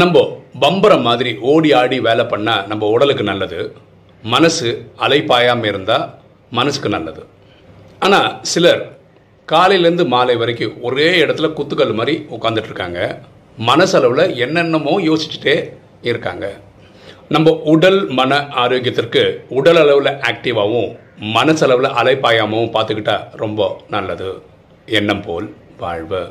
நம்ம பம்பரம் மாதிரி ஓடி ஆடி வேலை பண்ணால் நம்ம உடலுக்கு நல்லது. மனசு அலைப்பாயாமல் இருந்தால் மனசுக்கு நல்லது. ஆனால் சிலர் காலையிலேருந்து மாலை வரைக்கும் ஒரே இடத்துல குத்துக்கல் மாதிரி உட்காந்துட்ருக்காங்க மனசளவில் என்னென்னமோ யோசிச்சுட்டே இருக்காங்க. நம்ம உடல் மன ஆரோக்கியத்திற்கு உடல் அளவில் ஆக்டிவாகவும் மனசளவில் அலைப்பாயாமவும் பார்த்துக்கிட்டா ரொம்ப நல்லது. எண்ணம் போல் வாழ்வு.